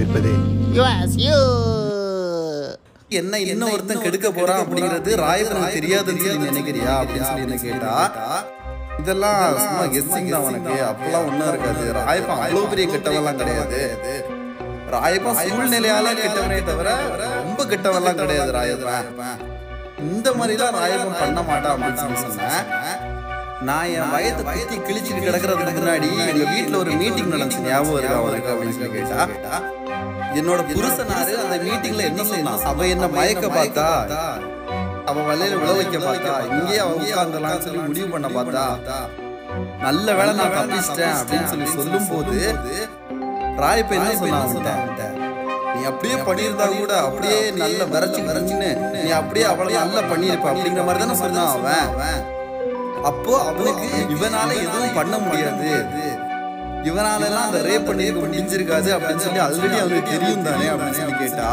You என்ன இன்னும் ஒருத்தன் கெடுக்க போறான் அப்படிங்கிறது ராயபுரம் தெரியாதுன்னு சொல்லி நினைக்கிறியா அப்படின்னு சொல்லி என்ன கேட்டா இதெல்லாம் சும்மா கெஸ்ஸிங் தான் உனக்கு. அப்பெல்லாம் ஒண்ணும் இருக்காது. ராயப்பன் அவ்வளவு பெரிய கெட்டவெல்லாம் கிடையாது. ராயப்பன் சூழ்நிலையால கெட்டவனே தவிர ரொம்ப கெட்டவெல்லாம் கிடையாது ராயப்பன். இந்த மாதிரிலாம் ராயப்பன் பண்ண மாட்டான் அப்படின்னு சொல்லி சொன்னேன். நான் என் வயத்தை குத்தி கிழிச்சிட்டு கிடக்கிறதுக்கு முன்னாடி எங்க வீட்ல ஒரு மீட்டிங் நடந்துச்சு. ஞாபகம் இருக்கா அவருக்கு அப்படின்னு சொல்லி கேட்டா என்னோட புருஷனாரு அந்த மீட்டிங்ல என்ன சொன்னா அவ என்ன மயக்க பார்த்தா? அவ வலையில விழ வைக்க பார்த்தா? இங்கேயே அவ உட்கார்ந்தலாம்னு சொல்லி முடிவு பண்ண பார்த்தா? நல்ல வேளை நான் தப்பிச்சிட்டேன் அப்படின்னு சொல்லி சொல்லும் போது ராயப்ப என்ன சொன்னான் நீ அப்படியே பண்ணியிருந்தா கூட அப்படியே நல்ல விரைச்சு விரைச்சுன்னு நீ அப்படியே அவளை நல்லா பண்ணியிருப்ப அப்படிங்கிற மாதிரி தானே சொன்னான் அவன். அப்போ அவனுக்கு இவனால எதுவும் பண்ண முடியாது. இவனால எல்லாம் அந்த ரேப் பண்ணி முடிஞ்சிருக்காது அப்படின்னு சொல்லி ஆல்ரெடி அவனுக்கு தெரியும் தானே அப்படின்னு சொல்லி கேட்டா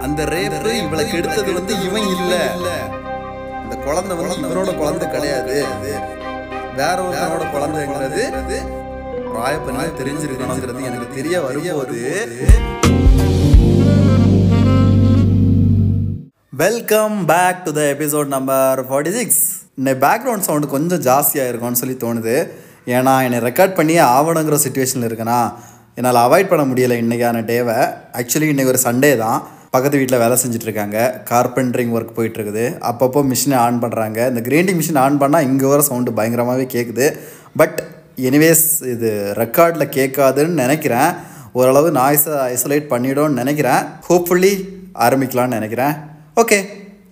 அந்த ரேப் இவளை கெடுத்தது வந்து இவன் இல்ல. அந்த குழந்தை வந்து இவனோட குழந்தை கிடையாது. வேற ஒருத்தனோட குழந்தைங்கிறது ராயப்பனால தெரிஞ்சிருக்கணுங்கிறது எனக்கு தெரிய வரும்போது welcome back to the episode number forty six இந்த பேக்ரவுண்ட் சவுண்டு கொஞ்சம் ஜாஸ்தியாக இருக்கும்னு சொல்லி தோணுது. ஏன்னா என்னை ரெக்கார்ட் பண்ணியே ஆவணுங்கிற சுச்சுவேஷனில் இருக்கேனா என்னால் அவாய்ட் பண்ண முடியலை இன்றைக்கான டேவை ஆக்சுவலி இன்றைக்கி ஒரு சண்டே தான். பக்கத்து வீட்டில் வேலை செஞ்சுட்டு கார்பென்ட்ரிங் கார்பெண்டரிங் ஒர்க் போயிட்டுருக்குது அப்பப்போ மிஷினை ஆன் பண்ணுறாங்க இந்த கிரைண்டிங் மிஷின் ஆன் பண்ணால் இங்கே வர சவுண்டு பயங்கரமாகவே கேட்குது பட் எனிவேஸ் இது ரெக்கார்டில் கேட்காதுன்னு நினைக்கிறேன். ஓரளவு நாய்ஸை ஐசோலேட் பண்ணிடும்னு நினைக்கிறேன். ஹோப்ஃபுல்லி ஆரம்பிக்கலான்னு நினைக்கிறேன். ஓகே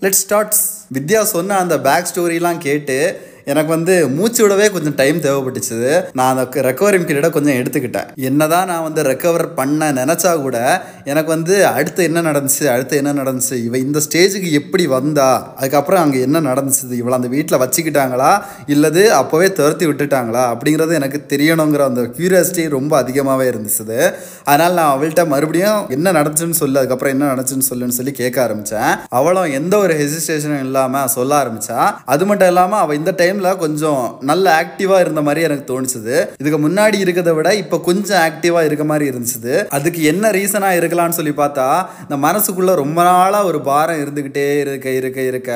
லெட் ஸ்டார்ட்ஸ் வித்யா சொன்ன அந்த பேக் ஸ்டோரிலாம் கேட்டு எனக்கு வந்து மூச்சு விடவே கொஞ்சம் டைம் தேவைப்பட்டுச்சு. நான் அந்த ரெக்கவரிங் பீரியடை கொஞ்சம் எடுத்துக்கிட்டேன். என்னதான் நான் வந்து ரெக்கவர் பண்ண நினச்சா கூட எனக்கு வந்து அடுத்து என்ன நடந்துச்சு அடுத்து என்ன நடந்துச்சு இவ இந்த ஸ்டேஜுக்கு எப்படி வந்தா அதுக்கப்புறம் அங்கே என்ன நடந்துச்சு இவளை அந்த வீட்டில் வச்சுக்கிட்டாங்களா இல்லது அப்போவே துரத்தி விட்டுட்டாங்களா அப்படிங்கிறது எனக்கு தெரியணுங்கிற அந்த கியூரியாசிட்டி ரொம்ப அதிகமாகவே இருந்துச்சு அதனால் நான் அவள்கிட்ட மறுபடியும் என்ன நடந்துச்சுன்னு சொல்லு அதுக்கப்புறம் என்ன நடந்துச்சுன்னு சொல்லுன்னு சொல்லி கேட்க ஆரம்பித்தேன் அவளும் எந்த ஒரு ஹெசிஸ்டேஷனும் இல்லாமல் சொல்ல ஆரம்பித்தா அது மட்டும் இல்லாமல் அவள் இந்த டைம் டைமில் கொஞ்சம் நல்ல ஆக்டிவாக இருந்த மாதிரி எனக்கு தோணுச்சுது. இதுக்கு முன்னாடி இருக்கிறத விட இப்போ கொஞ்சம் ஆக்டிவாக இருக்க மாதிரி இருந்துச்சு அதுக்கு என்ன ரீசனாக இருக்கலாம்னு சொல்லி பார்த்தா இந்த மனசுக்குள்ளே ரொம்ப நாளாக ஒரு பாரம் இருந்துக்கிட்டே இருக்க இருக்க இருக்க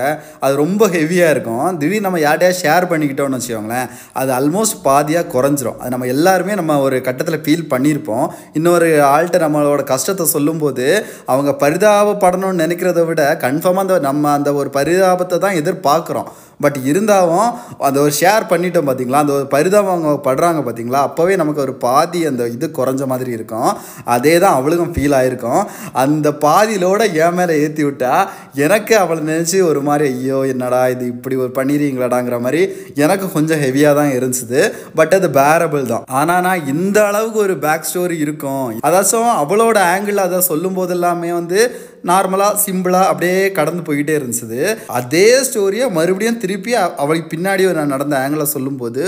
அது ரொம்ப ஹெவியாக இருக்கும். திடீர்னு நம்ம யார்ட்டையா ஷேர் பண்ணிக்கிட்டோம்னு வச்சுக்கோங்களேன் அது ஆல்மோஸ்ட் பாதியாக குறைஞ்சிரும். அது நம்ம எல்லாருமே நம்ம ஒரு கட்டத்தில் ஃபீல் பண்ணியிருப்போம் இன்னொரு ஆள்கிட்ட நம்மளோட கஷ்டத்தை சொல்லும்போது அவங்க பரிதாபப்படணும்னு நினைக்கிறத விட கன்ஃபார்மாக அந்த நம்ம அந்த ஒரு பரிதாபத்தை தான் எதிர்பார்க்குறோம். பட் இருந்தாலும் அந்த ஒரு ஷேர் பண்ணிட்டோம் பார்த்தீங்களா? அந்த ஒரு பரிதாபம் அவங்க படுறாங்க பார்த்தீங்களா? அப்போவே நமக்கு ஒரு பாதி அந்த இது குறைஞ்ச மாதிரி இருக்கும். அதே தான் அவளுக்கும் ஃபீல் ஆகிருக்கும் அந்த பாதியிலோட என் மேலே ஏற்றி விட்டா எனக்கு அவளை நினச்சி ஒரு மாதிரி ஐயோ என்னடா இது? இப்படி ஒரு பண்ணிடுறீங்களாடாங்கிற மாதிரி எனக்கு கொஞ்சம் ஹெவியாக தான் இருந்துச்சு. பட் அது பேரபிள் தான். ஆனால் நான் இந்த அளவுக்கு ஒரு பேக் ஸ்டோரி இருக்கும் அதாச்சும் அவளோட ஆங்கிள் அதை சொல்லும் போது எல்லாமே வந்து நார்மலாக சிம்பிளாக அப்படியே கடந்து போய்கிட்டே இருந்துச்சு. அதே ஸ்டோரியை மறுபடியும் திருப்பி அவளுக்கு பின்னாடி நான் நடந்த ஆங்கிளை சொல்லும்போது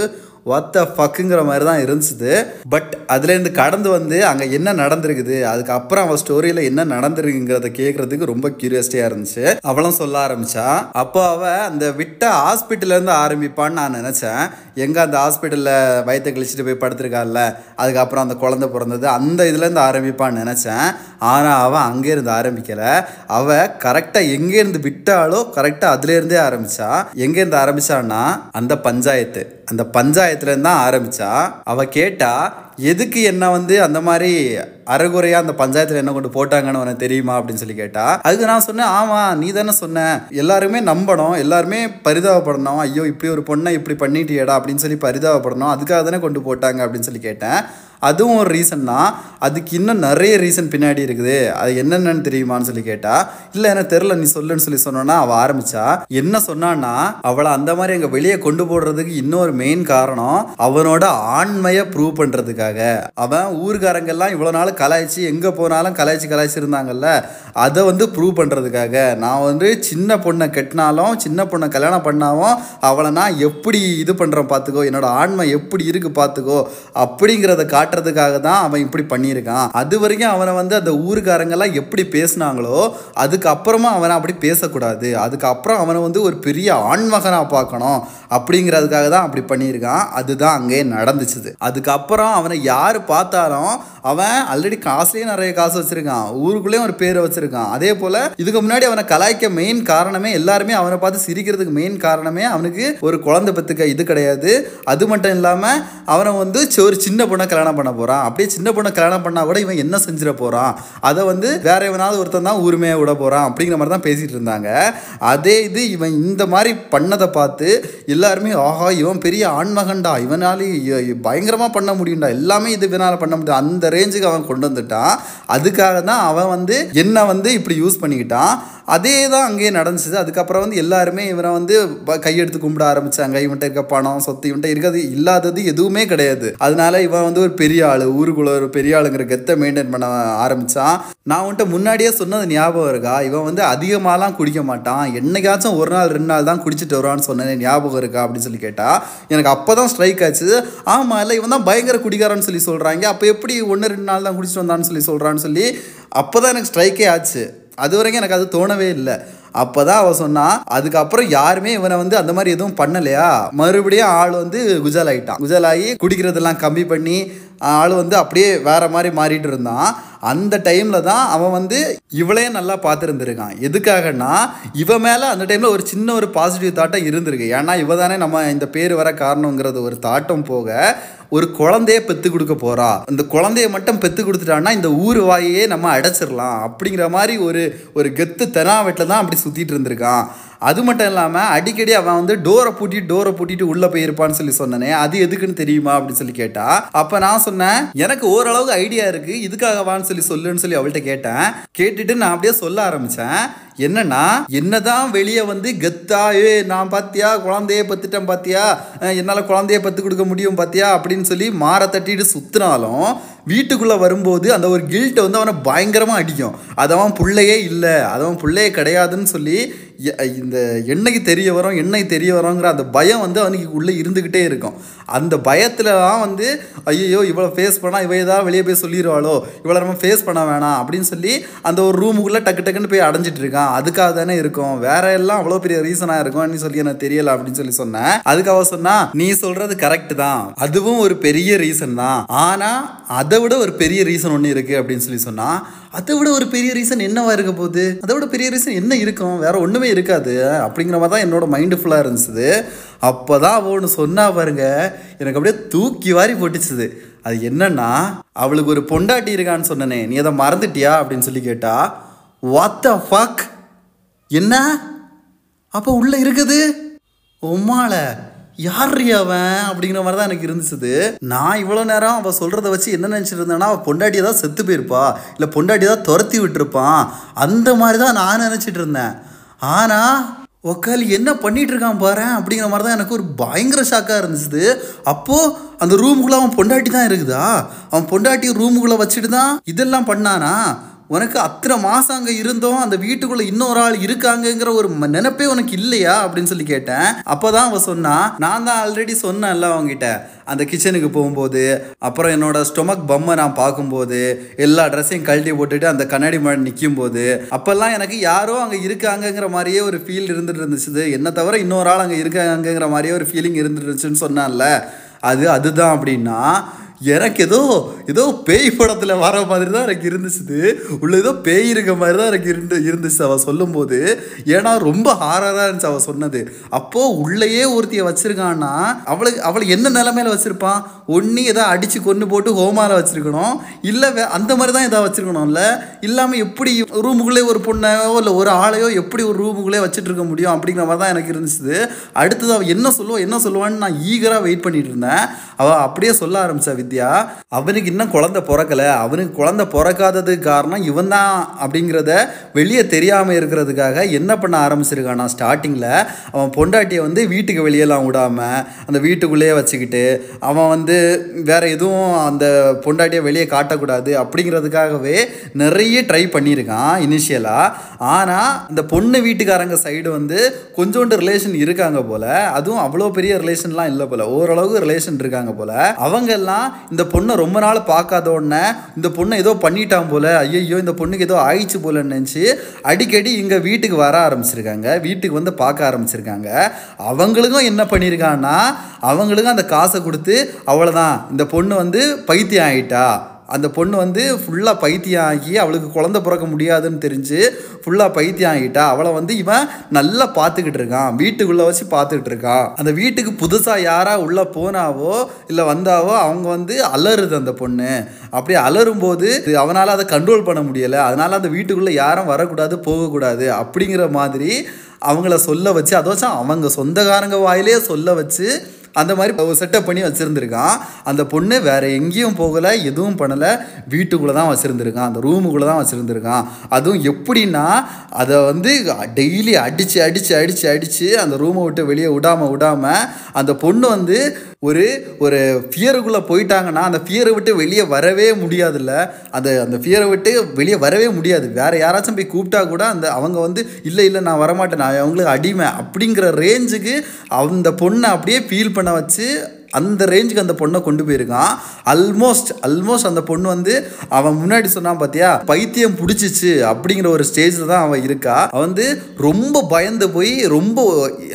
ஒத்த ஃபக்குங்கிற மாதிரி தான் இருந்துச்சு. பட் அதுலேருந்து கடந்து வந்து அங்கே என்ன நடந்திருக்குது? அதுக்கப்புறம் அவள் ஸ்டோரியில் என்ன நடந்திருக்குங்கிறத கேட்குறதுக்கு ரொம்ப க்யூரியஸ்டியாக இருந்துச்சு. அவளும் சொல்ல ஆரம்பித்தான் அப்போ அவள் அந்த விட்ட ஹாஸ்பிட்டல்லேருந்து ஆரம்பிப்பான்னு நான் நினச்சேன். எங்கே அந்த ஹாஸ்பிட்டலில் வயத்தை கழிச்சிட்டு போய் படுத்திருக்காள்ல அதுக்கப்புறம் அந்த குழந்தை பிறந்தது அந்த இதுலேருந்து ஆரம்பிப்பான்னு நினச்சேன். ஆனால் அவன் அங்கேருந்து ஆரம்பிக்கலை. அவள் கரெக்டாக எங்கேருந்து விட்டாலோ கரெக்டாக அதுலேருந்தே ஆரம்பிச்சா. எங்கேருந்து ஆரம்பிச்சான்னா அந்த பஞ்சாயத்து அந்த பஞ்சாயத்து பஞ்சாயத்துலேருந்து தான் ஆரம்பிச்சா அவள் கேட்டா எதுக்கு என்ன வந்து அந்த மாதிரி அறகுறையாக அந்த பஞ்சாயத்தில் என்ன கொண்டு போட்டாங்கன்னு உனக்கு தெரியுமா? அப்படின்னு சொல்லி கேட்டா அதுக்கு நான் சொன்னேன் ஆமாம் நீ தானே சொன்ன. எல்லாருமே நம்பணும் எல்லாருமே பரிதாபப்படணும். ஐயோ இப்படி ஒரு பொண்ணை இப்படி பண்ணிட்டியடா? அப்படின்னு சொல்லி பரிதாபப்படணும். அதுக்காக தானே கொண்டு போட்டாங்க அப்படின்னு சொல்லி கேட்டேன். அதுவும் ஒரு ரீசன் தான். அதுக்கு இன்னும் நிறைய ரீசன் பின்னாடி இருக்குது. அது என்னென்னு தெரியுமான்னு சொல்லி கேட்டா இல்லை எனக்கு தெரில நீ சொல்லுன்னு சொல்லி சொன்னோன்னா அவள் ஆரம்பிச்சா என்ன சொன்னான்னா அவளை அந்த மாதிரி எங்கள் வெளியே கொண்டு போடுறதுக்கு இன்னொரு மெயின் காரணம் அவனோட ஆண்மையை ப்ரூவ் பண்ணுறதுக்காக அவன் ஊர்காரங்கெல்லாம் இவ்வளோ நாள் கலாய்ச்சி எங்கே போனாலும் கலாய்ச்சி கலாய்ச்சி இருந்தாங்கல்ல அதை வந்து ப்ரூவ் பண்ணுறதுக்காக நான் வந்து சின்ன பொண்ணை கட்டினாலும் சின்ன பொண்ணை கல்யாணம் பண்ணாலும் அவளை நான் எப்படி இது பண்ணுறேன் பார்த்துக்கோ என்னோட ஆண்மை எப்படி இருக்கு பார்த்துக்கோ அப்படிங்கிறத காட்டு காட்டுறதுக்காக தான் அவன் இப்படி பண்ணியிருக்கான். அது வரைக்கும் அவனை வந்து அந்த ஊருக்காரங்கெல்லாம் எப்படி பேசுனாங்களோ அதுக்கப்புறமா அவனை அப்படி பேசக்கூடாது. அதுக்கப்புறம் அவனை வந்து ஒரு பெரிய ஆண்மகனாக பார்க்கணும் அப்படிங்கிறதுக்காக தான் அப்படி பண்ணியிருக்கான். அதுதான் அங்கேயே நடந்துச்சுது. அதுக்கப்புறம் அவனை யார் பார்த்தாலும் அவன் ஆல்ரெடி காசுலேயே நிறைய காசு வச்சிருக்கான். ஊருக்குள்ளேயும் ஒரு பேரை வச்சிருக்கான். அதே போல் இதுக்கு முன்னாடி அவனை கலாய்க்க மெயின் காரணமே எல்லாருமே அவனை பார்த்து சிரிக்கிறதுக்கு மெயின் காரணமே அவனுக்கு ஒரு குழந்தை பத்துக்க இது கிடையாது. அது மட்டும் இல்லாமல் அவனை வந்து ஒரு சின்ன பொண்ணை கல்யாணம் பண்ண போகிறான் அப்படியே சின்ன பொண்ணை கல்யாணம் பண்ணால் கூட இவன் என்ன செஞ்சிட போகிறான் அதை வந்து வேற எவனாவது ஒருத்தன் தான் உரிமையை விட போகிறான் அப்படிங்கிற மாதிரி தான் பேசிகிட்டு இருந்தாங்க. அதே இது இவன் இந்த மாதிரி பண்ணதை பார்த்து எல்லாருமே ஆஹா இவன் பெரிய ஆண்மகன்டா. இவனாலே பயங்கரமாக பண்ண முடியும்டா. எல்லாமே இது இவனால் பண்ண முடியும். அந்த ரேஞ்சுக்கு அவன் கொண்டு வந்துட்டான். அதுக்காக தான் அவன் வந்து என்ன வந்து இப்படி யூஸ் பண்ணிக்கிட்டான்? அதே தான் அங்கேயே நடந்துச்சு அதுக்கப்புறம் வந்து எல்லாருமே இவரை வந்து கையெடுத்து கும்பிட ஆரம்பிச்சாங்க. இவன்கிட்ட இருக்க பணம் சொத்து இவன்ட்ட இருக்கிறது இல்லாதது எதுவுமே கிடையாது. அதனால இவன் வந்து ஒரு பெரிய ஆள் ஊருக்குள்ள ஒரு பெரிய ஆளுங்கிற கெத்தை மெயின்டைன் பண்ண ஆரம்பிச்சான். நான் உன்ட்ட முன்னாடியே சொன்னது ஞாபகம் இருக்கா? இவன் வந்து அதிகமாலாம் குடிக்க மாட்டான். என்னைக்காச்சும் ஒரு நாள் ரெண்டு நாள் தான் குடிச்சிட்டு வருவான்னு சொன்னேன் ஞாபகம் இருக்கா? அப்படின்னு சொல்லி கேட்டா எனக்கு அப்பதான் ஸ்ட்ரைக் ஆச்சு ஆமா இல்லை இவன் தான் பயங்கர குடிக்காரன்னு சொல்லி சொல்றாங்க. அப்போ எப்படி ஒன்று ரெண்டு நாள் தான் குடிச்சிட்டு வந்தான்னு சொல்லி சொல்றான்னு சொல்லி அப்பதான் எனக்கு ஸ்ட்ரைக்கே ஆச்சு. அது வரைக்கும் எனக்கு அது தோணவே இல்லை. அப்போ தான் அவ சொன்னா அதுக்கப்புறம் யாருமே இவனை வந்து அந்த மாதிரி எதுவும் பண்ணலையா? மறுபடியும் ஆள் வந்து குஜல் ஆகிட்டான் குஜல் ஆகி குடிக்கிறதெல்லாம் கம்மி பண்ணி ஆள் வந்து அப்படியே வேற மாதிரி மாறிட்டு இருந்தான். அந்த டைமில் தான் அவன் வந்து இவளையும் நல்லா பார்த்துருந்துருக்கான். எதுக்காகன்னா இவன் மேலே அந்த டைமில் ஒரு சின்ன ஒரு பாசிட்டிவ் தாட்டம் இருந்திருக்கு. ஏன்னா இவ தானே நம்ம இந்த பேர் வர காரணங்கிறது ஒரு தாட்டம் போக ஒரு குழந்தைய பெற்று கொடுக்க போறா. இந்த குழந்தைய மட்டும் பெற்று கொடுத்துட்டான்னா இந்த ஊர் வாயையே நம்ம அடைச்சிடலாம் அப்படிங்கிற மாதிரி ஒரு ஒரு கெத்து தெனாவெட்டில் தான் அப்படி சுற்றிட்டு இருந்திருக்கான். அது மட்டும் இல்லாமல் அடிக்கடி அவன் வந்து டோரை பூட்டிட்டு டோரை பூட்டிட்டு உள்ளே போயிருப்பான்னு சொல்லி சொன்னனே அது எதுக்குன்னு தெரியுமா அப்படின்னு சொல்லி கேட்டா அப்போ நான் சொன்னேன் எனக்கு ஓரளவுக்கு ஐடியா இருக்கு இதுக்காகவான்னு சொல்லி சொல்லுன்னு சொல்லி அவள்கிட்ட கேட்டேன். கேட்டுட்டு நான் அப்படியே சொல்ல ஆரம்பிச்சேன். என்னன்னா என்னதான் வெளியே வந்து கெத்தா ஏ நான் பாத்தியா? குழந்தைய பத்துட்டேன் பாத்தியா? என்னால் குழந்தைய பத்து கொடுக்க முடியும் பாத்தியா? அப்படின்னு சொல்லி மாற தட்டிட்டு சுத்தினாலும் வீட்டுக்குள்ள வரும்போது அந்த ஒரு கில்ட்டை வந்து அவனை பயங்கரமா அடிக்கும். அது அவன் பிள்ளையே இல்லை அது அவன் பிள்ளையே கிடையாதுன்னு சொல்லி இந்த எண்ணெய்க்கு தெரிய வரும் எண்ணெய் தெரிய வரோங்கிற அந்த பயம் வந்து அவனுக்கு உள்ளே இருந்துக்கிட்டே இருக்கும். அந்த பயத்தில் தான் வந்து ஐயோ இவ்வளோ ஃபேஸ் பண்ணால் இவ ஏதாவது வெளியே போய் சொல்லிடுவாளோ இவ்வளோ நம்ம ஃபேஸ் பண்ண வேணாம் அப்படின்னு சொல்லி அந்த ஒரு ரூமுக்குள்ளே டக்கு டக்குன்னு போய் அடைஞ்சிட்டு இருக்கான். அதுக்காக தானே இருக்கும். வேற எல்லாம் அவ்வளோ பெரிய ரீசனாக இருக்கும்னு சொல்லி எனக்கு தெரியல அப்படின்னு சொல்லி சொன்னேன். அதுக்காக சொன்னால் சொன்னா நீ சொல்றது கரெக்ட் தான். அதுவும் ஒரு பெரிய ரீசன் தான். ஆனால் அதை விட ஒரு பெரிய ரீசன் ஒன்று இருக்குது அப்படின்னு சொல்லி சொன்னால் அதை விட ஒரு பெரிய ரீசன் என்னவா இருக்க போகுது? அதை விட பெரிய ரீசன் என்ன இருக்கும்? வேற ஒண்ணுமே இருக்காது. அப்படிங்கிற மாதிரி தான் என்னோட மைண்டு ஃபுல்லாக இருந்துச்சு. அப்போதான் அவள் ஒன்று சொன்னா பாருங்க எனக்கு அப்படியே தூக்கி வாரி போட்டுச்சுது. அது என்னன்னா அவளுக்கு ஒரு பொண்டாட்டி இருக்கான்னு சொன்னனே நீ அதை மறந்துட்டியா? அப்படின்னு சொல்லி கேட்டா வாத்த ஃபக் என்ன? அப்போ உள்ளே இருக்குது? உம்மால யார் அவன்? அப்படிங்கிற மாதிரி தான் எனக்கு இருந்துச்சு நான் இவ்வளோ நேரம் அவள் சொல்கிறத வச்சு என்ன நினச்சிட்டு இருந்தேன்னா அவள் பொண்டாட்டி தான் செத்து போயிருப்பா. இல்லை பொண்டாட்டி தான் துரத்தி விட்டுருப்பான். அந்த மாதிரி தான் நான் நினச்சிட்டு இருந்தேன். ஆனால் ஒக்கால் என்ன பண்ணிகிட்டு இருக்கான் பாரு அப்படிங்கிற மாதிரி தான் எனக்கு ஒரு பயங்கர ஷாக்காக இருந்துச்சு அப்போது அந்த ரூமுக்குள்ளே அவன் பொண்டாட்டி தான் இருக்குதா? அவன் பொண்டாட்டி ரூமுக்குள்ளே வச்சுட்டு தான் இதெல்லாம் பண்ணானா? உனக்கு அத்தனை மாதம் அங்கே இருந்தோம் அந்த வீட்டுக்குள்ளே இன்னொரு ஆள் இருக்காங்கங்கிற ஒரு நினைப்பே உனக்கு இல்லையா அப்படின்னு சொல்லி கேட்டேன். அப்போ தான் அவன் சொன்னா நான் தான் ஆல்ரெடி சொன்னேன்ல அவங்ககிட்ட அந்த கிச்சனுக்கு போகும்போது அப்புறம் என்னோட ஸ்டொமக் பம்மை நான் பார்க்கும்போது எல்லா ட்ரெஸ்ஸையும் கழட்டி போட்டுட்டு அந்த கண்ணாடி மழை நிற்கும் போது அப்போல்லாம் எனக்கு யாரோ அங்கே இருக்காங்கங்கிற மாதிரியே ஒரு ஃபீல் இருந்துட்டு இருந்துச்சு. என்ன தவிர இன்னொரு ஆள் அங்கே இருக்காங்கங்கிற மாதிரியே ஒரு ஃபீலிங் இருந்துட்டு இருந்துச்சுன்னு சொன்னான்ல. அது அதுதான் அப்படின்னா எனக்கு ஏதோ ஏதோ பேய் படத்தில் வர மாதிரி தான் எனக்கு இருந்துச்சு உள்ள ஏதோ பேய் இருக்க மாதிரி தான் எனக்கு இருந்து இருந்துச்சு அவள் சொல்லும்போது. ஏன்னா ரொம்ப ஹாரராக இருந்துச்சு அவள் சொன்னது. அப்போது உள்ளேயே ஒருத்தியை வச்சிருக்கான்னா அவளுக்கு அவளை என்ன நிலமையில வச்சுருப்பான் ஒன்று ஏதோ அடித்து கொண்டு போட்டு ஹோமால வச்சுருக்கணும். இல்லை வே அந்த மாதிரி தான் ஏதாவது வச்சுருக்கணும்ல? இல்லாமல் எப்படி ரூமுக்குள்ளே ஒரு பொண்ணையோ இல்லை ஒரு ஆளையோ எப்படி ஒரு ரூமுக்குள்ளே வச்சுட்டு இருக்க முடியும் அப்படிங்கிற மாதிரி தான் எனக்கு இருந்துச்சு அடுத்தது அவள் என்ன சொல்லுவோம் என்ன சொல்லுவான்னு நான் ஈகராக வெயிட் பண்ணிட்டு இருந்தேன். அவள் அப்படியே சொல்ல ஆரம்பிச்சா வித்யா அவனுக்கு இன்னும் குழந்தை பிறக்கல. அவனுக்கு குழந்தை பிறக்காததுக்கு காரணம் இவன் தான் அப்படிங்கிறத வெளியே தெரியாமல் இருக்கிறதுக்காக என்ன பண்ண ஆரம்பிச்சிருக்கானா? ஸ்டார்டிங்கில் அவன் பொண்டாட்டியை வந்து வீட்டுக்கு வெளியெல்லாம் விடாமல் அந்த வீட்டுக்குள்ளேயே வச்சுக்கிட்டு அவன் வந்து வேறு எதுவும் அந்த பொண்டாட்டியை வெளியே காட்டக்கூடாது அப்படிங்கிறதுக்காகவே நிறைய ட்ரை பண்ணியிருக்கான் இனிஷியலாக ஆனால் இந்த பொண்ணு வீட்டுக்காரங்க சைடு வந்து கொஞ்சோண்டு ரிலேஷன் இருக்காங்க போல். அதுவும் அவ்வளோ பெரிய ரிலேஷன்லாம் இல்லை போல். ஓரளவுக்கு ரிலேஷன் இருக்காங்க போல். அவங்க எல்லாம் இந்த பொண்ணை ரொம்ப நாள் பார்க்காத உடனே இந்த பொண்ணை ஏதோ பண்ணிட்டான் போல ஐயோ இந்த பொண்ணுக்கு ஏதோ ஆயிடுச்சு போலன்னு நினச்சி அடிக்கடி இங்கே வீட்டுக்கு வர ஆரம்பிச்சிருக்காங்க. வீட்டுக்கு வந்து பார்க்க ஆரம்பிச்சிருக்காங்க. அவங்களுக்கும் என்ன பண்ணியிருக்காங்கன்னா அவங்களுக்கும் அந்த காசை கொடுத்து அவ்வளோதான் இந்த பொண்ணு வந்து பைத்தியம் ஆயிட்டா. அந்த பொண்ணு வந்து ஃபுல்லாக பைத்தியம் ஆகி அவளுக்கு குழந்தை பிறக்க முடியாதுன்னு தெரிஞ்சு ஃபுல்லாக பைத்தியம் ஆகிட்டா அவளை வந்து இவன் நல்லா பார்த்துக்கிட்டு இருக்கான். வீட்டுக்குள்ளே வச்சு பார்த்துக்கிட்டு இருக்கான். அந்த வீட்டுக்கு புதுசாக யாராக உள்ளே போனாவோ இல்லை வந்தாவோ அவங்க வந்து அலறுது அந்த பொண்ணு. அப்படி அலரும்போது அவனால் அதை கண்ட்ரோல் பண்ண முடியலை. அதனால் அந்த வீட்டுக்குள்ளே யாரும் வரக்கூடாது போகக்கூடாது அப்படிங்கிற மாதிரி அவங்கள சொல்ல வச்சு அதை வச்சு அவங்க சொந்தக்காரங்க வாயிலே சொல்ல வச்சு அந்த மாதிரி செட்டப் பண்ணி வச்சுருந்துருக்கான். அந்த பொண்ணு வேறு எங்கேயும் போகலை எதுவும் பண்ணலை. வீட்டுக்குள்ளே தான் வச்சுருந்துருக்கான். அந்த ரூமுக்குள்ளே தான் வச்சுருந்துருக்கான். அதுவும் எப்படின்னா அதை வந்து டெய்லி அடித்து அடித்து அடித்து அடித்து அந்த ரூமை விட்டு வெளியே விடாமல் விடாமல் அந்த பொண்ணு வந்து ஒரு ஒரு ஃபியருக்குள்ளே போயிட்டாங்கன்னா அந்த ஃபியரை விட்டு வெளியே வரவே முடியாதுல்ல. அந்த அந்த ஃபியரை விட்டு வெளியே வரவே முடியாது. வேறு யாராச்சும் போய் கூப்பிட்டா கூட அந்த அவங்க வந்து இல்லை இல்லை நான் வரமாட்டேன். நான் அவங்களுக்கு அடிமை. அப்படிங்கிற ரேஞ்சுக்கு அந்த பொண்ணை அப்படியே ஃபீல் பண்ண வச்சு அந்த ரேஞ்சுக்கு அந்த பொண்ணை கொண்டு போயிருக்கான். ஆல்மோஸ்ட் ஆல்மோஸ்ட் அந்த பொண்ணு வந்து அவன் முன்னாடி சொன்னான் பார்த்தியா பைத்தியம் பிடிச்சிச்சு அப்படிங்கிற ஒரு ஸ்டேஜில் தான் அவன் இருக்கா. அவன் வந்து ரொம்ப பயந்து போய் ரொம்ப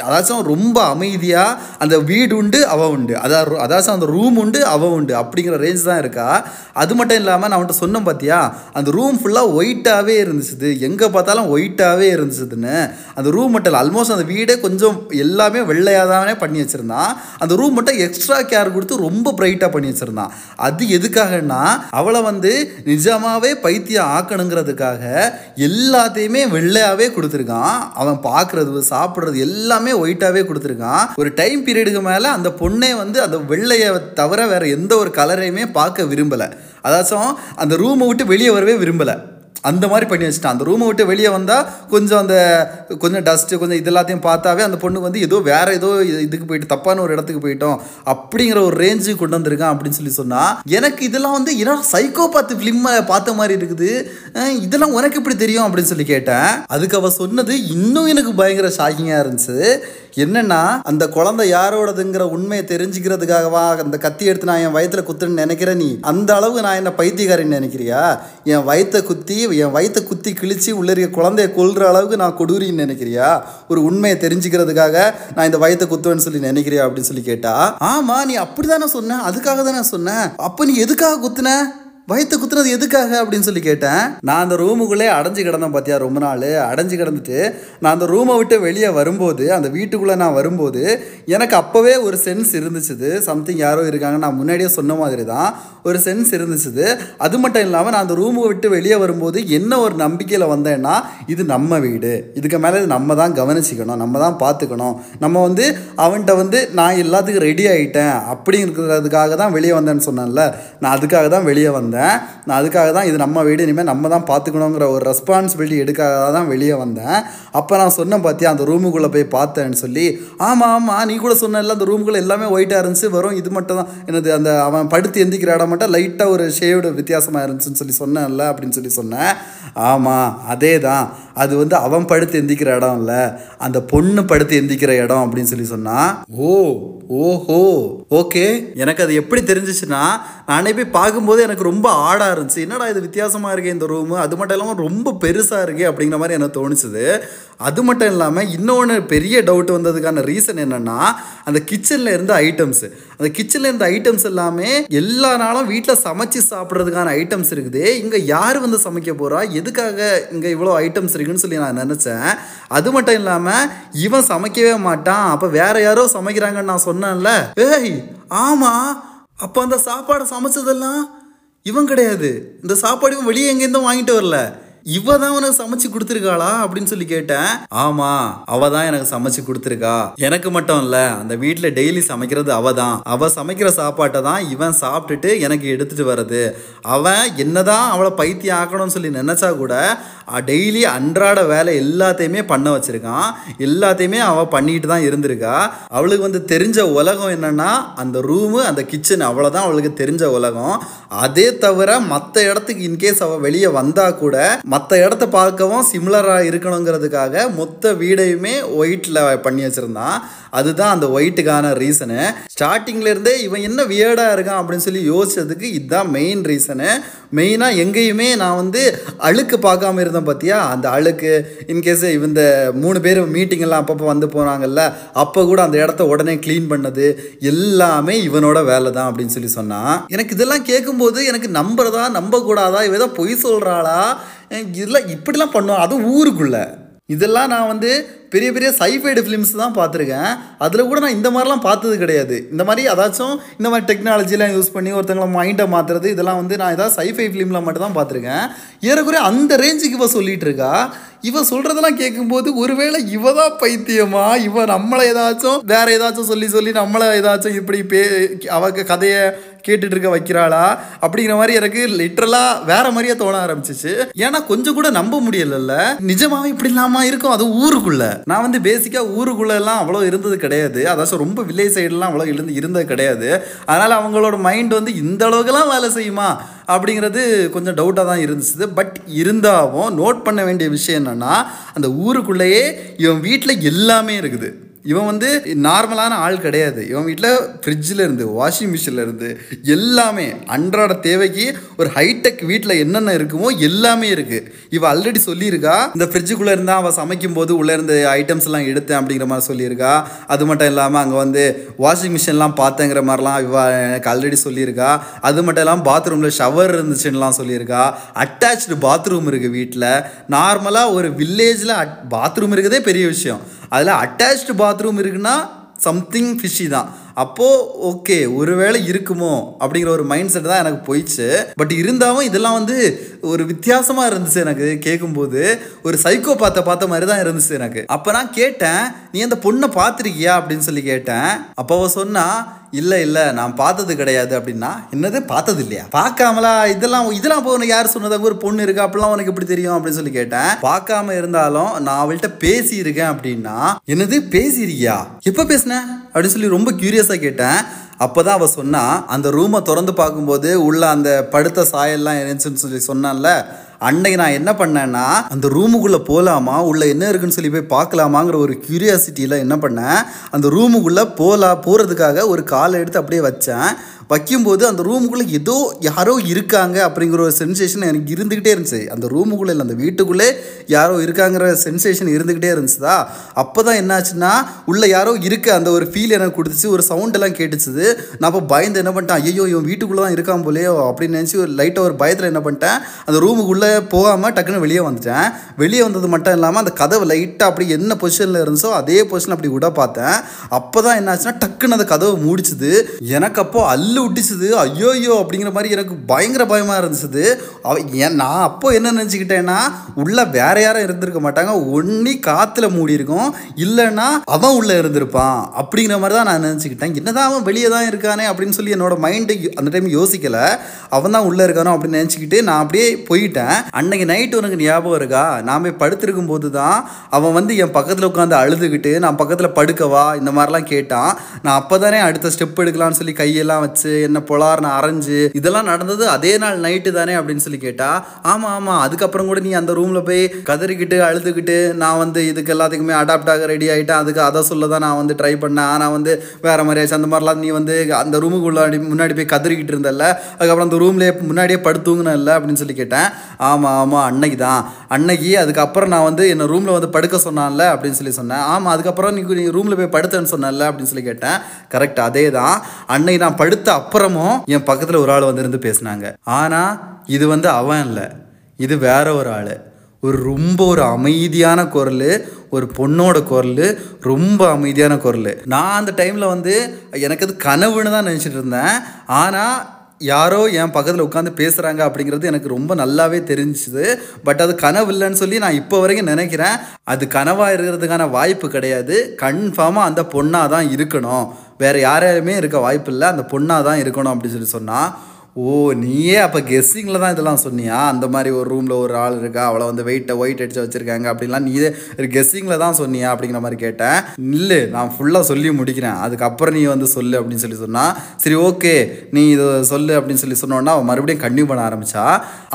அதாச்சும் ரொம்ப அமைதியாக அந்த வீடு உண்டு அவன் உண்டு. அதாவது அதாச்சும் அந்த ரூம் உண்டு அவன் உண்டு அப்படிங்கிற ரேஞ்ச் தான் இருக்கா. அது மட்டும் இல்லாமல் நான் அவன்கிட்ட சொன்னேன் பார்த்தியா அந்த ரூம் ஃபுல்லாக ஒயிட்டாகவே இருந்துச்சு எங்கே பார்த்தாலும் ஒயிட்டாகவே இருந்துச்சுதுன்னு. அந்த ரூம் மட்டும் இல்லை ஆல்மோஸ்ட் அந்த வீடே கொஞ்சம் எல்லாமே வெள்ளையாக தானே பண்ணி வச்சுருந்தான். அந்த ரூம் மட்டும் எக்ஸ்ட்ரா கேர் கொடுத்து ரொம்ப பிரைட்டாக பண்ணி வச்சுருந்தான். அது எதுக்காகன்னா அவளை வந்து நிஜமாகவே பைத்தியம் ஆக்கணுங்கிறதுக்காக எல்லாத்தையுமே வெள்ளையாகவே கொடுத்துருக்கான். அவன் பார்க்குறது சாப்பிட்றது எல்லாமே ஒயிட்டாகவே கொடுத்துருக்கான். ஒரு டைம் பீரியடுக்கு மேலே அந்த பொண்ணே வந்து அந்த வெள்ளையை தவிர வேறு எந்த ஒரு கலரையுமே பார்க்க விரும்பலை. அதாச்சும் அந்த ரூமை விட்டு வெளியே வரவே விரும்பலை. அந்த மாதிரி பண்ணி வச்சுட்டான். அந்த ரூமை விட்டு வெளியே வந்தால் கொஞ்சம் அந்த கொஞ்சம் டஸ்ட்டு கொஞ்சம் இது எல்லாத்தையும் பார்த்தாவே அந்த பொண்ணுக்கு வந்து ஏதோ வேற ஏதோ இதுக்கு போயிட்டு தப்பான ஒரு இடத்துக்கு போயிட்டோம். அப்படிங்கிற ஒரு ரேஞ்சுக்கு கொண்டு வந்திருக்கான் அப்படின்னு சொல்லி சொன்னால் எனக்கு இதெல்லாம் வந்து என்ன சைக்கோ பார்த்து ஃபிலிம்மை பார்த்த மாதிரி இருக்குது. இதெல்லாம் உனக்கு எப்படி தெரியும் அப்படின்னு சொல்லி கேட்டேன். அதுக்கு அவள் சொன்னது இன்னும் எனக்கு பயங்கர ஷாக்கிங்காக இருந்துச்சு. என்னன்னா அந்த குழந்தை யாரோடதுங்கிற உண்மையை தெரிஞ்சுக்கிறதுக்காகவா அந்த கத்தி எடுத்து நான் என் வயிற்றுல குத்துன்னு நினைக்கிறேன் நீ? அந்த அளவு நான் என்ன பைத்தியக்காரின்னு நினைக்கிறியா? என் வயிற்றை குத்தி என் வயிற்றை குத்தி கிழிச்சு உள்ளே குழந்தைய கொள்கிற அளவுக்கு நான் கொடூரின்னு நினைக்கிறியா? ஒரு உண்மையை தெரிஞ்சுக்கிறதுக்காக நான் இந்த வயிற்றை குத்துவேன்னு சொல்லி நினைக்கிறியா அப்படின்னு சொல்லி கேட்டா ஆமா நீ அப்படிதானே சொன்ன அதுக்காக தானே சொன்னேன் அப்போ நீ எதுக்காக குத்துன? வயிற்று குத்துறது எதுக்காக அப்படின்னு சொல்லி கேட்டேன். நான் அந்த ரூமுக்குள்ளே அடைஞ்சு கிடந்தேன் பார்த்தியா ரொம்ப நாள். அடைஞ்சு கிடந்துட்டு நான் அந்த ரூமை விட்டு வெளியே வரும்போது அந்த வீட்டுக்குள்ளே நான் வரும்போது எனக்கு அப்போவே ஒரு சென்ஸ் இருந்துச்சுது. சம்திங் யாரோ இருக்காங்க நான் முன்னாடியே சொன்ன மாதிரி தான் ஒரு சென்ஸ் இருந்துச்சுது. அது மட்டும் இல்லாமல் நான் அந்த ரூமை விட்டு வெளியே வரும்போது என்ன ஒரு நம்பிக்கையில் வந்தேன்னா இது நம்ம வீடு. இதுக்கு மேலே இது நம்ம தான் கவனிச்சிக்கணும் நம்ம தான் பார்த்துக்கணும். நம்ம வந்து அவன்கிட்ட வந்து நான் எல்லாத்துக்கும் ரெடி ஆகிட்டேன் அப்படிங்கிறதுக்காக தான் வெளியே வந்தேன்னு சொன்னேன்ல. நான் அதுக்காக தான் வெளியே வந்தேன். நான் அதுக்காக தான் இது நம்ம வீடு இனிமேல் நம்ம தான் பார்த்துக்கணுங்கிற ஒரு ரெஸ்பான்சிபிலிட்டி எடுக்காக தான் வெளியே வந்தேன். அப்போ நான் சொன்னேன் பார்த்தியா அந்த ரூமுக்குள்ளே போய் பார்த்தேன்னு சொல்லி ஆமாம் ஆமாம் நீ கூட சொன்னல அந்த ரூமுக்குள்ளே எல்லாமே ஒயிட்டாக இருந்துச்சு வரும் இது மட்டும் தான். எனது அந்த அவன் படுத்து எந்திக்கிற இடம் மட்டும் லைட்டாக ஒரு ஷேடு வித்தியாசமாக இருந்துச்சுன்னு சொல்லி சொன்னேன்ல அப்படின்னு சொல்லி சொன்னேன். ஆமாம் அதே தான். அது வந்து அவன் படுத்து எந்திக்கிற இடம் இல்லை அந்த பொண்ணு படுத்து எந்திக்கிற இடம் அப்படின்னு சொல்லி சொன்னான் ஓ ஓஹோ ஓகே எனக்கு அது எப்படி தெரிஞ்சிச்சுன்னா நானே போய் பார்க்கும்போது எனக்கு ரொம்ப ரொம்ப ஆடாக இருந்துச்சு. என்னடா இது வித்தியாசமாக இருக்கே இந்த ரூமு அது மட்டும் இல்லாமல் ரொம்ப பெருசாக இருக்கே அப்படிங்கிற மாதிரி எனக்கு தோணுச்சுது. அது மட்டும் இல்லாமல் இன்னொன்று பெரிய டவுட் வந்ததுக்கான ரீசன் என்னென்னா அந்த கிச்சனில் இருந்த ஐட்டம்ஸு அந்த கிச்சனில் இருந்த ஐட்டம்ஸ் எல்லாமே எல்லா நாளும் வீட்டில் சமைச்சு சாப்பிட்றதுக்கான ஐட்டம்ஸ் இருக்குது. இங்கே யார் வந்து சமைக்க போகிறா எதுக்காக இங்கே இவ்வளோ ஐட்டம்ஸ் இருக்குன்னு சொல்லி நான் நினச்சேன். அது மட்டும் இல்லாமல் இவன் சமைக்கவே மாட்டான். அப்போ வேற யாரோ சமைக்கிறாங்கன்னு நான் சொன்னேன்ல. ஏய் ஆமாம் அப்போ அந்த சாப்பாடை சமைச்சதெல்லாம் இவன் கிடையாது. இந்த சாப்பாடு வெளியே எங்கேருந்தும் வாங்கிட்டு வரல. இவ தான் உனக்கு சமைச்சு கொடுத்துருக்காளா அப்படின்னு சொல்லி கேட்டேன். ஆமா அவ தான் எனக்கு சமைச்சு கொடுத்துருக்கா. எனக்கு மட்டும் இல்ல அந்த வீட்டுல டெய்லி சமைக்கிறது அவ தான் அவ சமைக்கிற சாப்பாட்டை தான் இவன் சாப்பிட்டுட்டு எனக்கு எடுத்துட்டு வர்றது. அவன் என்னதான் அவளை பைத்தியம் ஆக்கணும்னு சொல்லி நினைச்சா கூட டெய்லி அன்றாட வேலை எல்லாத்தையுமே பண்ண வச்சிருக்கான். எல்லாத்தையுமே அவள் பண்ணிட்டு தான் இருந்திருக்கா. அவளுக்கு வந்து தெரிஞ்ச உலகம் என்னன்னா அந்த ரூமு அந்த கிச்சன் அவ்வளோதான் அவளுக்கு தெரிஞ்ச உலகம். அதே தவிர மற்ற இடத்துக்கு இன்கேஸ் அவள் வெளியே வந்தா கூட மற்ற இடத்த பார்க்கவும் சிமிலராக இருக்கணுங்கிறதுக்காக மொத்த வீடையுமே ஒயிட்டில் பண்ணி வச்சுருந்தான். அதுதான் அந்த ஒயிட்டுக்கான ரீசனு ஸ்டார்டிங்லேருந்தே இவன் என்ன வியர்டாக இருக்கான் அப்படின்னு சொல்லி யோசிச்சதுக்கு இதுதான் மெயின் ரீசனு மெயினாக எங்கேயுமே நான் வந்து அழுக்கு பார்க்காம இருந்தேன் பார்த்தியா அந்த அழுக்கு இன்கேஸ் இந்த மூணு பேர் மீட்டிங்கெல்லாம் அப்பப்போ வந்து போனாங்கல்ல அப்போ கூட அந்த இடத்த உடனே க்ளீன் பண்ணது எல்லாமே இவனோட வேலை தான் அப்படின்னு சொல்லி சொன்னான். எனக்கு இதெல்லாம் கேட்கும்போது எனக்கு நம்புறதா? நம்பக்கூடாதா? இவ ஏதோ பொய் சொல்கிறாளா இதெல்லாம் இப்படிலாம் பண்ணுவான் அதுவும் ஊருக்குள்ளே. இதெல்லாம் நான் வந்து பெரிய பெரிய சைஃபைடு ஃபிலிம்ஸ் தான் பார்த்துருக்கேன். அதில் கூட நான் இந்த மாதிரிலாம் பார்த்தது கிடையாது. இந்த மாதிரி அதாச்சும் இந்த மாதிரி டெக்னாலஜிலாம் யூஸ் பண்ணி ஒருத்தங்களை மைண்டை மாற்றுறது இதெல்லாம் வந்து நான் ஏதாவது சைஃபை ஃபிலிமில் மட்டும் தான் பார்த்துருக்கேன். ஏறக்குறைய அந்த ரேஞ்சுக்கு இவ சொல்லிகிட்டு இருக்கா. இவ சொல்கிறதெல்லாம் கேட்கும்போது ஒருவேளை இவ தான் பைத்தியமா? இவ நம்மளை ஏதாச்சும் வேற ஏதாச்சும் சொல்லி சொல்லி நம்மளை ஏதாச்சும் இப்படி பே அவ கதையை கேட்டுட்டு இருக்க வைக்கிறாளா அப்படிங்கிற மாதிரி எனக்கு லிட்ரலாக வேற மாதிரியே தோண ஆரம்பிச்சிச்சு. ஏன்னா கொஞ்சம் கூட நம்ப முடியலல்ல. நிஜமாவே இப்படி இல்லாம இருக்கும்? அது ஊருக்குள்ள. நான் வந்து பேசிக்காக ஊருக்குள்ள எல்லாம் அவ்வளோ இருந்தது கிடையாது. அதாச்சும் ரொம்ப வில்லேஜ் சைடுலாம் அவ்வளோ இருந்து இருந்தது கிடையாது. அதனால் அவங்களோட மைண்ட் வந்து இந்த அளவுக்குலாம் வேலை செய்யுமா? அப்படிங்கிறது கொஞ்சம் டவுட்டாக தான் இருந்துச்சு. பட் இருந்தாலும் நோட் பண்ண வேண்டிய விஷயம் என்னன்னா அந்த ஊருக்குள்ளேயே இவன் வீட்டில் எல்லாமே இருக்குது. இவன் வந்து நார்மலான ஆள் கிடையாது. இவன் வீட்டில் ஃப்ரிட்ஜில் இருந்து வாஷிங் மிஷினில் இருந்து எல்லாமே அன்றாட தேவைக்கு ஒரு ஹைடெக் வீட்டில் என்னென்ன இருக்குமோ எல்லாமே இருக்குது இவ ஆல்ரெடி சொல்லியிருக்கா இந்த ஃப்ரிட்ஜுக்குள்ளே இருந்தால் அவள் சமைக்கும் போது உள்ளே இருந்த ஐட்டம்ஸ் எல்லாம் எடுத்தேன் அப்படிங்கிற மாதிரி சொல்லியிருக்கா. அது மட்டும் இல்லாமல் அங்கே வந்து வாஷிங் மிஷின்லாம் பார்த்தேங்கிற மாதிரிலாம் இவ எனக்கு ஆல்ரெடி சொல்லியிருக்கா. அது மட்டும் இல்லாமல் பாத்ரூமில் ஷவர் இருந்துச்சுன்னெலாம் சொல்லியிருக்கா. அட்டாச்சு பாத்ரூம் இருக்குது வீட்டில் நார்மலாக ஒரு வில்லேஜில் பாத்ரூம் இருக்கிறதே பெரிய விஷயம். அதில் அட்டாச்டு பாத்ரூம் இருக்குன்னா சம்திங் ஃபிஷி தான். அப்போது ஓகே ஒருவேளை இருக்குமோ அப்படிங்கிற ஒரு மைண்ட் செட் தான் எனக்கு போயிடுச்சு. பட் இருந்தாலும் இதெல்லாம் வந்து ஒரு வித்தியாசமாக இருந்துச்சு எனக்கு கேட்கும்போது ஒரு சைக்கோ பார்த்த பார்த்த மாதிரி தான் இருந்துச்சு எனக்கு. அப்போ நான் கேட்டேன் நீ அந்த பொண்ணை பார்த்துருக்கியா? அப்படின்னு சொல்லி கேட்டேன். அப்போ அவள் சொன்னால் இல்லை இல்லை நான் பார்த்தது கிடையாது அப்படின்னா என்னது? பார்த்தது இல்லையா? பார்க்காமலா இதெல்லாம் இதெல்லாம் இப்போ உனக்கு யார் சொன்னதாக ஒரு பொண்ணு இருக்கா? அப்படிலாம் உனக்கு எப்படி தெரியும் அப்படின்னு சொல்லி கேட்டேன். பார்க்காம இருந்தாலும் நான் அவள்கிட்ட பேசியிருக்கேன் அப்படின்னா என்னது? பேசியிருக்கியா? எப்போ பேசினேன் அப்படின்னு சொல்லி ரொம்ப க்யூரியஸாக கேட்டேன். அப்போ தான் அவள் சொன்னா அந்த ரூமை திறந்து பார்க்கும்போது உள்ள அந்த படுத்த சாயல்லாம் இருந்துச்சுன்னு சொல்லி சொன்னான்ல அன்னைக்கு நான் என்ன பண்ணேன்னா அந்த ரூமுக்குள்ளே போகலாமா உள்ள என்ன இருக்குன்னு சொல்லி போய் பார்க்கலாமாங்கிற ஒரு கியூரியாசிட்டியில் என்ன பண்ணேன் அந்த ரூமுக்குள்ளே போகலாம் போகிறதுக்காக ஒரு காலை எடுத்து அப்படியே வச்சேன். வைக்கும்போது அந்த ரூமுக்குள்ளே ஏதோ யாரோ இருக்காங்க அப்படிங்கிற ஒரு சென்சேஷன் எனக்கு இருந்துக்கிட்டே இருந்துச்சு. அந்த ரூமுக்குள்ளே இல்லை அந்த வீட்டுக்குள்ளே யாரோ இருக்காங்கிற சென்சேஷன் இருந்துக்கிட்டே இருந்துச்சுதா? அப்போ தான் என்னாச்சுன்னா உள்ளே யாரோ இருக்க அந்த ஒரு ஃபீல் எனக்கு கொடுத்துச்சு ஒரு சவுண்ட் எல்லாம் கேட்டுச்சுது. நான் அப்போ பயந்து என்ன பண்ணிட்டேன் ஐயோ இவன் வீட்டுக்குள்ளே தான் இருக்கான் போலையோ அப்படின்னு நினச்சி ஒரு லைட்டாக ஒரு பயத்தில் என்ன பண்ணிட்டேன் அந்த ரூமுக்குள்ளே போகாமல் டக்குன்னு வெளியே வந்துட்டேன். வெளியே வந்தது மட்டும் இல்லாமல் அந்த கதவு லைட்டாக அப்படி என்ன பொசிஷனில் இருந்துச்சோ அதே பொசிஷன் அப்படி விட பார்த்தேன். அப்போ தான் என்னாச்சுன்னா டக்குன்னு அந்த கதவு மூடிச்சுது. எனக்கு அப்போ அல்லு விட்டுச்சுது ஐயோ ஐயோ அப்படிங்கிற மாதிரி எனக்கு பயங்கர பயமாக இருந்துச்சுது. அவ ஏன் நான் அப்போ என்ன நினச்சிக்கிட்டேன்னா உள்ளே வேற யாரும் இருந்திருக்க மாட்டாங்க. ஒன்றி காற்றுல மூடி இருக்கும். இல்லைன்னா அவன் உள்ளே இருந்திருப்பான். அப்படிங்கிற மாதிரி தான் நான் நினச்சிக்கிட்டேன். என்னதான் அவன் வெளியே தான் இருக்கானே அப்படின்னு சொல்லி என்னோட மைண்டு அந்த டைம் யோசிக்கலை. அவன் தான் உள்ளே இருக்கானோ அப்படின்னு நினச்சிக்கிட்டு நான் அப்படியே போயிட்டேன். அன்னைக்கு நைட்டு உனக்கு ஞாபகம் இருக்கா? நான் போய் படுத்திருக்கும் போது தான் அவன் வந்து என் பக்கத்தில் உட்காந்து அழுதுகிட்டு நான் பக்கத்தில் படுக்கவா? இந்த மாதிரிலாம் கேட்டான். நான் அப்போ தானே அடுத்த ஸ்டெப் எடுக்கலாம்னு சொல்லி கையெல்லாம் வச்சு என்ன பொலார்னு அரைஞ்சு இதெல்லாம் நடந்தது அதே நாள் நைட்டு தானே அப்படின்னு சொல்லி கேட்டா ஆமாம் ஆமாம் அதுக்கப்புறம் கூட நீ அந்த ரூமில் போய் கதறிக்கிட்டு அழுதுகிட்டு நான் வந்து இதுக்கு எல்லாத்துக்குமே அடாப்ட் ஆக ரெடி ஆகிட்டேன் அதுக்கு அதை சொல்ல தான் நான் வந்து ட்ரை பண்ணேன். ஆனால் வந்து வேறு மாதிரியாச்சு அந்த மாதிரிலாம் நீ வந்து அந்த ரூமுக்குள்ள முன்னாடி போய் கதறிக்கிட்டு இருந்தல அதுக்கப்புறம் அந்த ரூம்லேயே முன்னாடியே படுத்துங்கன்னு அப்படின்னு சொல்லி கேட்டேன். ஆமாம் ஆமாம் அன்னைக்கு தான் அன்னைக்கு அதுக்கப்புறம் நான் வந்து என்ன ரூமில் வந்து படுக்க சொன்னான்ல அப்படின்னு சொல்லி சொன்னேன். ஆமாம் அதுக்கப்புறம் நீ ரூமில் போய் படுத்தேன்னு சொன்னல அப்படின்னு சொல்லி கேட்டேன். கரெக்ட் அதே தான் அன்னைக்கு நான் படுத்த அப்புறமும் என் பக்கத்தில் ஒரு ஆள் வந்து இருந்து பேசினாங்க. ஆனால் இது வந்து அவன் இல்லை. இது வேற ஒரு ஆள். ஒரு ரொம்ப ஒரு அமைதியான குரல் ஒரு பொண்ணோட குரல் ரொம்ப அமைதியான குரல். நான் அந்த டைமில் வந்து எனக்கு அது கனவுன்னு தான் நினச்சிட்டு இருந்தேன். ஆனால் யாரோ என் பக்கத்தில் உட்காந்து பேசுகிறாங்க அப்படிங்கிறது எனக்கு ரொம்ப நல்லாவே தெரிஞ்சுது. பட் அது கனவு இல்லைன்னு சொல்லி நான் இப்போ வரைக்கும் நினைக்கிறேன். அது கனவாக இருக்கிறதுக்கான வாய்ப்பு கிடையாது. கன்ஃபார்மாக அந்த பொண்ணாக தான் இருக்கணும். வேறு யாரையுமே இருக்க வாய்ப்பு இல்லை அந்த பொண்ணாக தான் இருக்கணும் அப்படின்னு சொல்லி சொன்னால் ஓ நீயே அப்போ கெஸ்ஸிங்கில் தான் இதெல்லாம் சொன்னியா? அந்த மாதிரி ஒரு ரூமில் ஒரு ஆள் இருக்கா? அவளை வந்து வெயிட்டை ஒயிட் அடிச்சு வச்சுருக்காங்க. அப்படின்லாம் நீ கெஸ்ஸிங்கில் தான் சொன்னியா? அப்படிங்கிற மாதிரி கேட்டேன். இல்லை நான் ஃபுல்லாக சொல்லி முடிக்கிறேன். அதுக்கப்புறம் நீ வந்து சொல்லு. அப்படின்னு சொல்லி சொன்னால் சரி ஓகே நீ இதை சொல்லு. அப்படின்னு சொல்லி சொன்னோன்னா அவள் மறுபடியும் கன்டினியூ பண்ண ஆரம்பிச்சா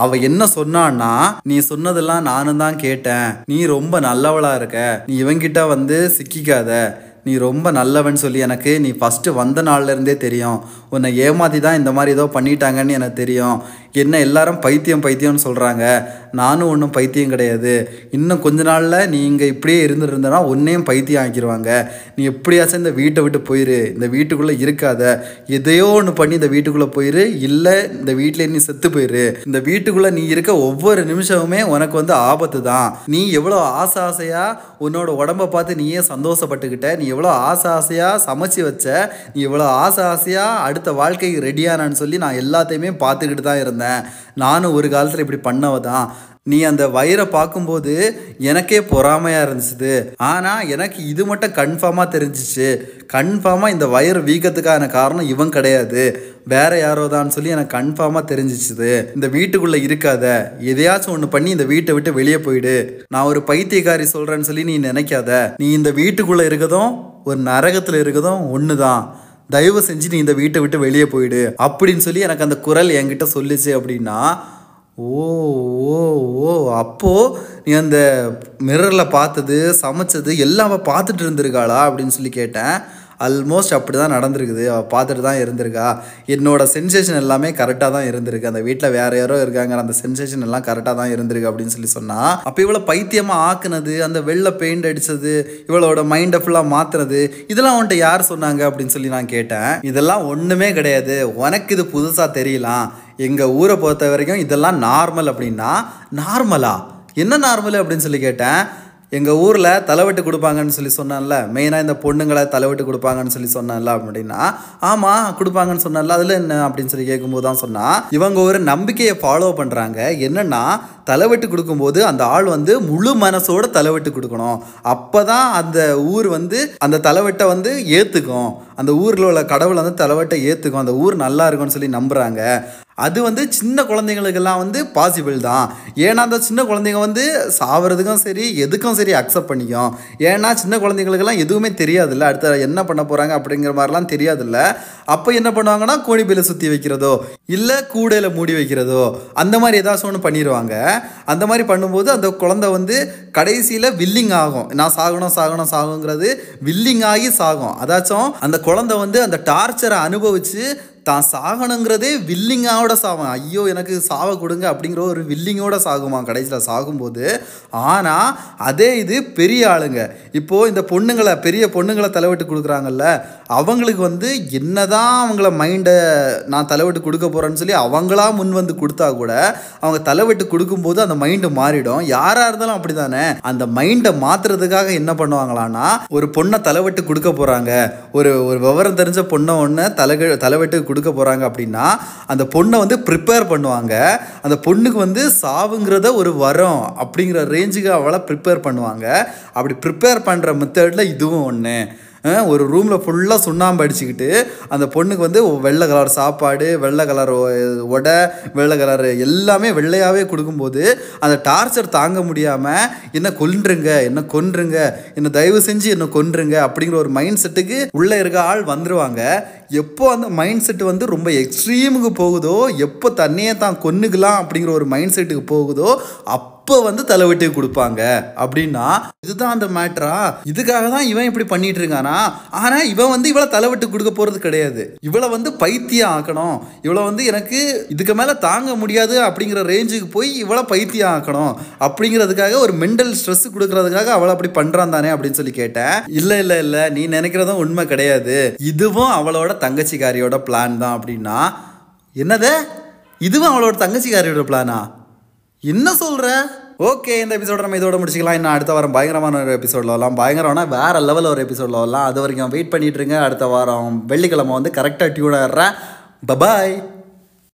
அவள் என்ன சொன்னான்னா நீ சொன்னதெல்லாம் நானும் தான் கேட்டேன். நீ ரொம்ப நல்லவளாக இருக்க. நீ இவங்கிட்ட வந்து சிக்கிக்காத. நீ ரொம்ப நல்லவன் சொல்லி எனக்கு நீ ஃபஸ்ட்டு வந்த நாள்ல இருந்தே தெரியும். உன்னை ஏமாற்றி தான் இந்த மாதிரி ஏதோ பண்ணிட்டாங்கன்னு எனக்கு தெரியும். என்ன எல்லாரும் பைத்தியம் பைத்தியம்னு சொல்கிறாங்க நானும் ஒன்றும் பைத்தியம் கிடையாது. இன்னும் கொஞ்ச நாளில் நீ இங்கே இப்படியே இருந்துருந்தனா ஒன்றையும் பைத்தியம் ஆக்கிடுவாங்க நீ எப்படியாச்சும் இந்த வீட்டை விட்டு போயிரு. இந்த வீட்டுக்குள்ளே இருக்காத. எதையோ ஒன்று பண்ணி இந்த வீட்டுக்குள்ளே போயிரு. இல்லை இந்த வீட்டிலே நீ செத்து போயிரு. இந்த வீட்டுக்குள்ளே நீ இருக்க ஒவ்வொரு நிமிஷமுமே உனக்கு வந்து ஆபத்து தான் நீ எவ்வளோ ஆசை ஆசையாக உன்னோட உடம்ப பார்த்து நீயே சந்தோஷப்பட்டுக்கிட்ட. நீ எவ்வளோ ஆசை ஆசையாக சமைச்சு வச்ச. நீ எவ்வளோ ஆசை ஆசையாக அடுத்த வாழ்க்கைக்கு ரெடியானான்னு சொல்லி நான் எல்லாத்தையுமே பார்த்துக்கிட்டு தான் இருந்தேன். நானும் ஒரு காலத்தில் இப்படி பண்ணவ தான். நீ அந்த வயிறை பார்க்கும்போது எனக்கே பொறாமையாக இருந்துச்சு. ஆனால் எனக்கு இது மட்டும் கன்ஃபார்மாக தெரிஞ்சிச்சு. கன்ஃபார்மாக இந்த வயிறு வீக்கத்துக்கான காரணம் இவன் கிடையாது. வேற யாரோ தான் சொல்லி எனக்கு கன்ஃபார்மாக தெரிஞ்சிச்சுது. இந்த வீட்டுக்குள்ளே இருக்காத. எதையாச்சும் ஒன்று பண்ணி இந்த வீட்டை விட்டு வெளியே போயிடு. நான் ஒரு பைத்தியக்காரி சொல்கிறேன்னு சொல்லி நீ நினைக்காத. நீ இந்த வீட்டுக்குள்ளே இருக்கதும் ஒரு நரகத்தில் இருக்கதும் ஒன்று தான் தயவு செஞ்சு நீ இந்த வீட்டை விட்டு வெளியே போயிடு அப்படின்னு சொல்லி எனக்கு அந்த குரல் என்கிட்ட சொல்லுச்சு அப்படின்னா ஓ ஓ ஓ அப்போ நீ அந்த மிரரில் பார்த்தது சமைச்சது எல்லாம் பார்த்துட்டு இருந்திருக்காளா அப்படின்னு சொல்லி கேட்டேன். ஆல்மோஸ்ட் அப்படி தான் நடந்திருக்குது. அவள் பார்த்துட்டு தான் இருந்திருக்கா. என்னோட சென்சேஷன் எல்லாமே கரெக்டாக தான் இருந்திருக்கு. அந்த வீட்டில் வேறு யாரோ இருக்காங்க. அந்த சென்சேஷன் எல்லாம் கரெக்டாக தான் இருந்திருக்கு அப்படின்னு சொல்லி சொன்னால் அப்போ இவ்வளோ பைத்தியமாக ஆக்குனது அந்த வெள்ளை பெயிண்ட் அடிச்சது இவளோட மைண்டை ஃபுல்லாக மாற்றுறது இதெல்லாம் உன்ட்ட யார் சொன்னாங்க அப்படின்னு சொல்லி நான் கேட்டேன். இதெல்லாம் ஒன்றுமே கிடையாது. உனக்கு இது புதுசாக தெரியலாம். எங்கள் ஊரை பொறுத்த வரைக்கும் இதெல்லாம் நார்மல் அப்படின்னா நார்மலா என்ன நார்மல் அப்படின்னு சொல்லி கேட்டேன். எங்கள் ஊரில் தலைவெட்டு கொடுப்பாங்கன்னு சொல்லி சொன்னான்ல. மெயினாக இந்த பொண்ணுங்களை தலைவெட்டு கொடுப்பாங்கன்னு சொல்லி சொன்னேன்ல அப்படின்னா ஆமாம் கொடுப்பாங்கன்னு சொன்னேன்ல அதில் என்ன அப்படின்னு சொல்லி கேட்கும்போது தான் சொன்னால் இவங்க ஒரு நம்பிக்கையை ஃபாலோ பண்ணுறாங்க என்னென்னா தலைவெட்டு கொடுக்கும்போது அந்த ஆள் வந்து முழு மனசோட தலைவெட்டு கொடுக்கணும். அப்போ தான் அந்த ஊர் வந்து அந்த தலைவெட்டை வந்து ஏற்றுக்கும் அந்த ஊரில் உள்ள கடவுள் வந்து தலைவெட்டை ஏற்றுக்கும் அந்த ஊர் நல்லா இருக்கும்னு சொல்லி நம்புகிறாங்க அது வந்து சின்ன குழந்தைங்களுக்கெல்லாம் வந்து பாசிபிள் தான். ஏன்னா அந்த சின்ன குழந்தைங்க வந்து சாவறதுக்கும் சரி எதுக்கும் சரி அக்செப்ட் பண்ணிக்கும். ஏன்னா சின்ன குழந்தைங்களுக்கெல்லாம் எதுவுமே தெரியாதுல்ல. அடுத்த என்ன பண்ண போகிறாங்க அப்படிங்கிற மாதிரிலாம் தெரியாதுல்ல. அப்போ என்ன பண்ணுவாங்கன்னா கோழிப்பையில சுற்றி வைக்கிறதோ இல்லை கூடையில் மூடி வைக்கிறதோ அந்த மாதிரி ஏதாச்சும் ஒன்று பண்ணிடுவாங்க அந்த மாதிரி பண்ணும்போது அந்த குழந்தை வந்து கடைசியில் வில்லிங் ஆகும். நான் சாகணும் சாகணும் சாகுங்கிறது வில்லிங் ஆகி சாகும். அதாச்சும் அந்த குழந்தை வந்து அந்த டார்ச்சரை அனுபவித்து தான் சாகணுங்கிறதே வில்லிங்காவோட சாவான் ஐயோ எனக்கு சாவை கொடுங்க அப்படிங்கிற ஒரு வில்லிங்கோட சாகுமா? கடைசியில் சாகும்போது ஆனால் அதே இது பெரிய ஆளுங்க. இப்போது இந்த பொண்ணுங்களை பெரிய பொண்ணுங்களை தலைவிட்டு கொடுக்குறாங்கல்ல அவங்களுக்கு வந்து என்னதான் அவங்கள மைண்டை நான் தலைவிட்டு கொடுக்க போகிறேன்னு சொல்லி அவங்களா முன் வந்து கொடுத்தா கூட அவங்க தலைவிட்டு கொடுக்கும்போது அந்த மைண்டு மாறிடும். யாராக இருந்தாலும் அப்படி தானே அந்த மைண்டை மாற்றுறதுக்காக என்ன பண்ணுவாங்களான்னா ஒரு பொண்ணை தலைவிட்டு கொடுக்க போகிறாங்க ஒரு ஒரு விவரம் தெரிஞ்ச பொண்ணை ஒன்று தலை தலைவெட்டு கொடுக்க போகிறாங்க அப்படின்னா அந்த பொண்ணை வந்து ப்ரிப்பேர் பண்ணுவாங்க. அந்த பொண்ணுக்கு வந்து சாவுங்கிறத ஒரு வரம் அப்படிங்கிற ரேஞ்சுக்கு அவளை ப்ரிப்பேர் பண்ணுவாங்க. அப்படி ப்ரிப்பேர் பண்ணுற மெத்தடில் இதுவும் ஒன்று ஒரு ரூமில் ஃபுல்லாக சுண்ணாம்பு அடிச்சுக்கிட்டு அந்த பொண்ணுக்கு வந்து வெள்ளை கலர் சாப்பாடு வெள்ளை கலர் உடை வெள்ளை கலர் எல்லாமே வெள்ளையாகவே கொடுக்கும்போது அந்த டார்ச்சர் தாங்க முடியாமல் என்ன கொன்றுங்க என்ன கொன்றுங்க என்ன தயவு செஞ்சு என்ன கொன்றுங்க அப்படிங்கிற ஒரு மைண்ட் செட்டுக்கு உள்ளே இருக்க ஆள் வந்துடுவாங்க எப்போ அந்த மைண்ட் செட்டு வந்து ரொம்ப எக்ஸ்ட்ரீமுக்கு போகுதோ எப்போ தன்னையே தான் கொன்னுக்கலாம் அப்படிங்கிற ஒரு மைண்ட் செட்டுக்கு போகுதோ அப்போ அப்போ வந்து தலைவெட்டி கொடுப்பாங்க. அப்படின்னா இதுதான் அந்த மேட்ரா இதுக்காக தான் இவன் இப்படி பண்ணிட்டு இருக்கானா? ஆனா இவன் வந்து இவளை தலைவெட்டு கொடுக்க போறது கிடையாது. இவளை வந்து பைத்தியம் ஆக்கணும். இவளை வந்து எனக்கு இதுக்கு மேல தாங்க முடியாது அப்படிங்கிற ரேஞ்சுக்கு போய் இவளை பைத்தியம் ஆக்கணும். அப்படிங்கிறதுக்காக ஒரு மென்டல் ஸ்ட்ரெஸ் கொடுக்கறதுக்காக அவளை அப்படி பண்றான் தானே அப்படின்னு சொல்லி கேட்டேன். இல்ல இல்ல இல்ல. நீ நினைக்கிறதும் உண்மை கிடையாது. இதுவும் அவளோட தங்கச்சிக்காரியோட பிளான் தான் அப்படின்னா என்னது? இதுவும் அவளோட தங்கச்சிக்காரியோட பிளானா என்ன சொல்கிற ஓகே இந்த எபிசோட நம்ம இதோட முடிச்சிக்கலாம். இன்னும் அடுத்த வாரம் பயங்கரமான ஒரு எபிசோடில் வரலாம். பயங்கரம்னா வேறு லெவலில் ஒரு எபிசோடில் வரலாம். அது வரைக்கும் வெயிட் பண்ணிட்டுருங்க அடுத்த வாரம் வெள்ளிக்கிழமை வந்து கரெக்டாக டியூன் ஆடுறேன் பபாய்